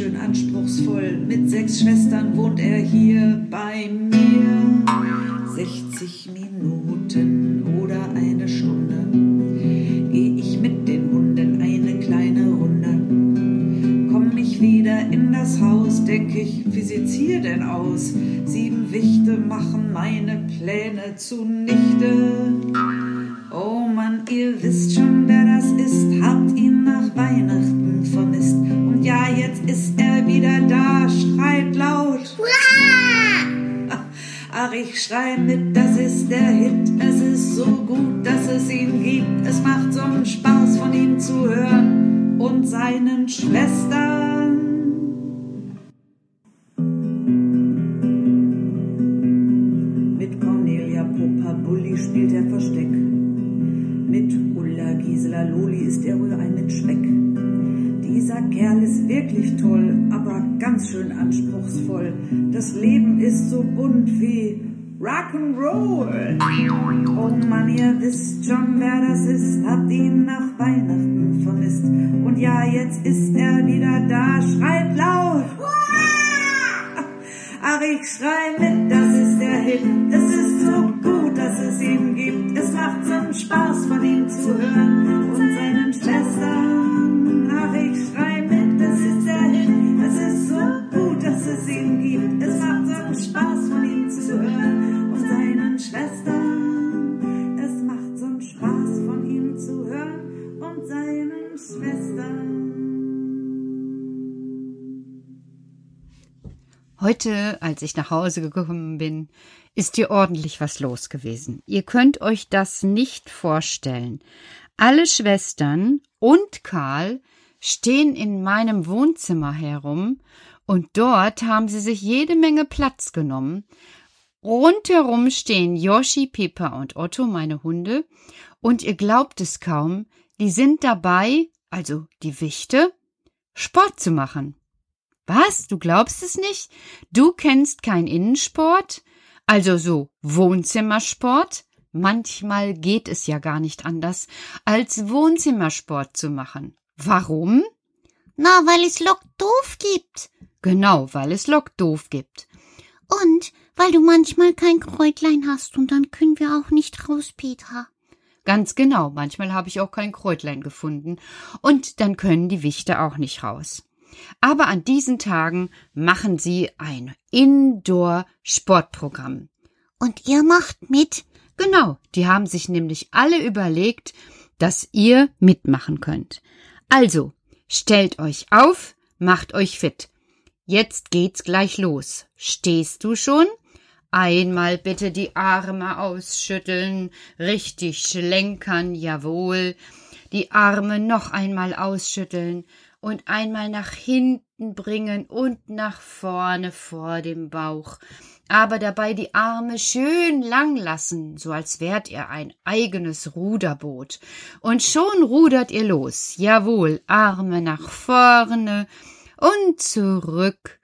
schön anspruchsvoll. Mit sechs Schwestern wohnt er hier bei mir. 60 Minuten oder eine Stunde gehe ich mit den Hunden eine kleine Runde. Komm ich wieder in das Haus, denk ich, wie sieht's hier denn aus? Sieben Wichte machen meine Pläne zunichte. Oh Mann, ihr wisst schon, ich schrei mit, das ist der Hit. Es ist so gut, dass es ihn gibt. Es macht so einen Spaß, von ihm zu hören und seinen Schwestern. Mit Cornelia Popa Bulli spielt er Versteck. Mit Ulla Gisela Loli ist er wohl ein mit Speck. Dieser Kerl ist wirklich toll, aber ganz schön anspruchsvoll. Das Leben ist so bunt wie Rock'n'Roll. Oh Mann, ihr wisst schon, wer das ist, habt ihn nach Weihnachten vermisst. Und ja, jetzt ist er wieder da, schreit laut. Ach, ich schrei mit, das Heute, als ich nach Hause gekommen bin, ist hier ordentlich was los gewesen. Ihr könnt euch das nicht vorstellen. Alle Schwestern und Karl stehen in meinem Wohnzimmer herum und dort haben sie sich jede Menge Platz genommen. Rundherum stehen Yoshi, Pippa und Otto, meine Hunde, und ihr glaubt es kaum, die sind dabei, also die Wichte, Sport zu machen. Was? Du glaubst es nicht? Du kennst kein Innensport? Also so Wohnzimmersport? Manchmal geht es ja gar nicht anders, als Wohnzimmersport zu machen. Warum? Na, weil es Lock doof gibt. Genau, weil es Lock doof gibt. Und weil du manchmal kein Kräutlein hast und dann können wir auch nicht raus, Petra. Ganz genau, manchmal habe ich auch kein Kräutlein gefunden und dann können die Wichte auch nicht raus. Aber an diesen Tagen machen sie ein Indoor-Sportprogramm. Und ihr macht mit? Genau, die haben sich nämlich alle überlegt, dass ihr mitmachen könnt. Also, stellt euch auf, macht euch fit. Jetzt geht's gleich los. Stehst du schon? Einmal bitte die Arme ausschütteln, richtig schlenkern, jawohl. Die Arme noch einmal ausschütteln und einmal nach hinten bringen und nach vorne vor dem Bauch. Aber dabei die Arme schön lang lassen, so als wärt ihr ein eigenes Ruderboot. Und schon rudert ihr los. Jawohl, Arme nach vorne und zurück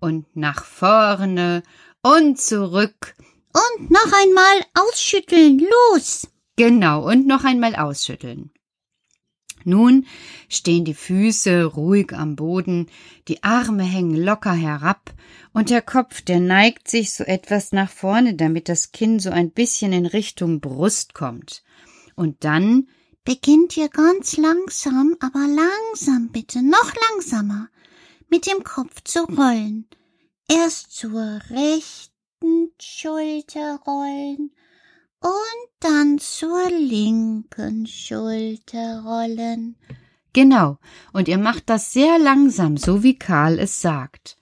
und nach vorne und zurück. Und noch einmal ausschütteln. Los! Genau, und noch einmal ausschütteln. Nun stehen die Füße ruhig am Boden, die Arme hängen locker herab, und der Kopf, der neigt sich so etwas nach vorne, damit das Kinn so ein bisschen in Richtung Brust kommt. Und dann beginnt ihr ganz langsam, aber langsam bitte, noch langsamer, mit dem Kopf zu rollen. Erst zur rechten Schulter rollen und dann zur linken Schulter rollen. Genau, und ihr macht das sehr langsam, so wie Karl es sagt.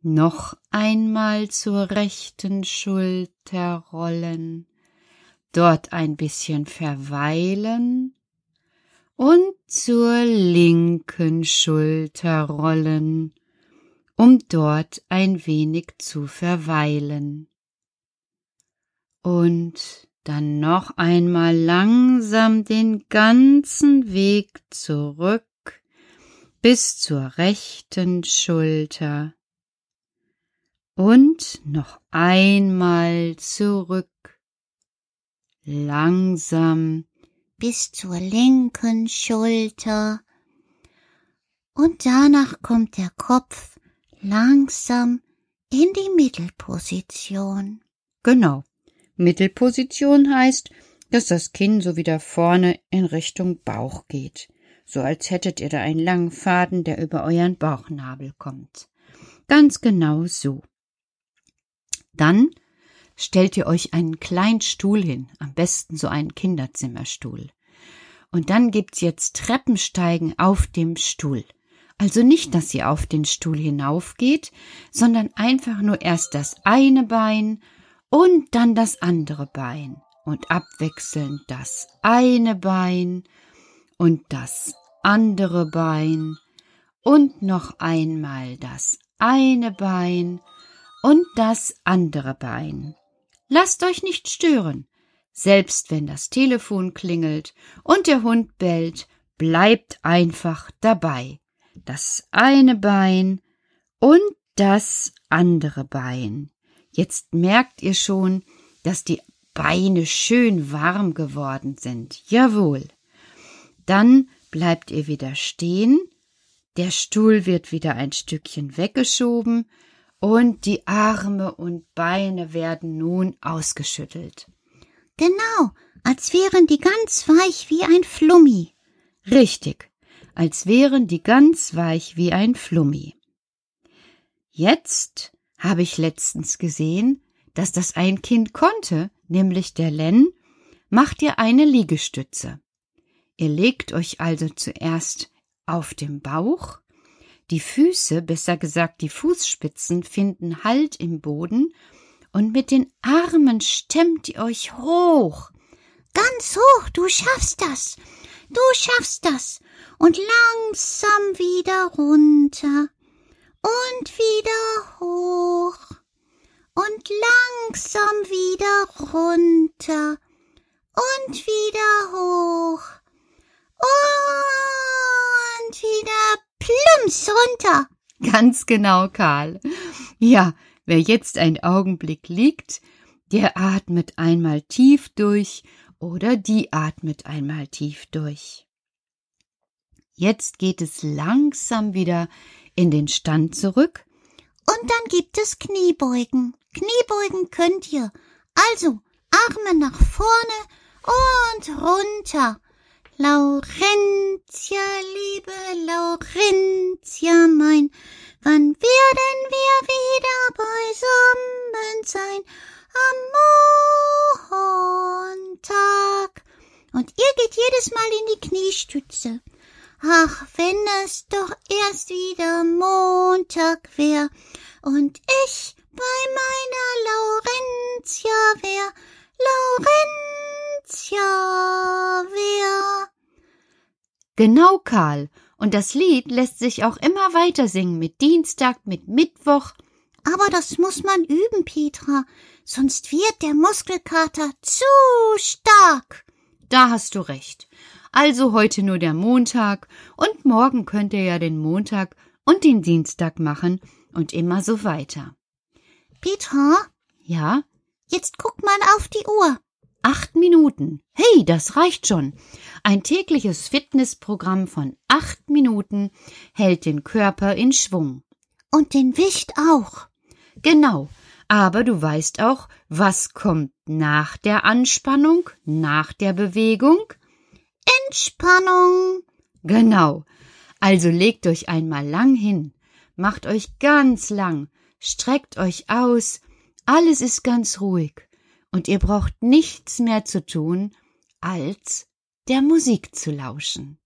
Noch einmal zur rechten Schulter rollen, dort ein bisschen verweilen und zur linken Schulter rollen, um dort ein wenig zu verweilen. Und dann noch einmal langsam den ganzen Weg zurück bis zur rechten Schulter und noch einmal zurück, langsam bis zur linken Schulter Und danach kommt der Kopf langsam in die Mittelposition. Genau. Mittelposition heißt, dass das Kinn so wieder vorne in Richtung Bauch geht, so als hättet ihr da einen langen Faden, der über euren Bauchnabel kommt. Ganz genau so. Dann stellt ihr euch einen kleinen Stuhl hin, am besten so einen Kinderzimmerstuhl. Und dann gibt's jetzt Treppensteigen auf dem Stuhl. Also nicht, dass ihr auf den Stuhl hinaufgeht, sondern einfach nur erst das eine Bein und dann das andere Bein und abwechselnd das eine Bein und das andere Bein und noch einmal das eine Bein und das andere Bein. Lasst euch nicht stören. Selbst wenn das Telefon klingelt und der Hund bellt, bleibt einfach dabei. Das eine Bein und das andere Bein. Jetzt merkt ihr schon, dass die Beine schön warm geworden sind. Jawohl. Dann bleibt ihr wieder stehen, der Stuhl wird wieder ein Stückchen weggeschoben und die Arme und Beine werden nun ausgeschüttelt. Genau, als wären die ganz weich wie ein Flummi. Richtig, als wären die ganz weich wie ein Flummi. Jetzt habe ich letztens gesehen, dass das ein Kind konnte, nämlich der Len, macht ihr eine Liegestütze. Ihr legt euch also zuerst auf dem Bauch, die Füße, besser gesagt die Fußspitzen, finden Halt im Boden, und mit den Armen stemmt ihr euch hoch. Ganz hoch, du schaffst das. Du schaffst das. Und langsam wieder runter und wieder hoch und langsam wieder runter und wieder hoch und wieder plumps runter. Ganz genau, Karl. Ja, wer jetzt einen Augenblick liegt, der atmet einmal tief durch oder die atmet einmal tief durch. Jetzt geht es langsam wieder in den Stand zurück. Und dann gibt es Kniebeugen. Kniebeugen könnt ihr. Also Arme nach vorne und runter. Laurentia, liebe Laurentia mein, wann werden wir wieder beisammen sein? Am Montag. Und ihr geht jedes Mal in die Kniestütze. Ach, wenn es doch erst wieder Montag wär und ich bei meiner Laurentia wär, Laurentia wär. Genau, Karl. Und das Lied lässt sich auch immer weiter singen mit Dienstag, mit Mittwoch. Aber das muss man üben, Petra, sonst wird der Muskelkater zu stark. Da hast du recht. Also heute nur der Montag und morgen könnt ihr ja den Montag und den Dienstag machen und immer so weiter. Petra? Ja? Jetzt guck mal auf die Uhr. Acht Minuten. Hey, das reicht schon. Ein tägliches Fitnessprogramm von acht Minuten hält den Körper in Schwung. Und den Wicht auch. Genau. Aber du weißt auch, was kommt nach der Anspannung, nach der Bewegung? Entspannung. Genau. Also legt euch einmal lang hin, macht euch ganz lang, streckt euch aus, alles ist ganz ruhig und ihr braucht nichts mehr zu tun, als der Musik zu lauschen.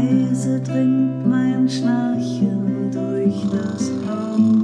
Leise dringt mein Schnarchen durch das Haus.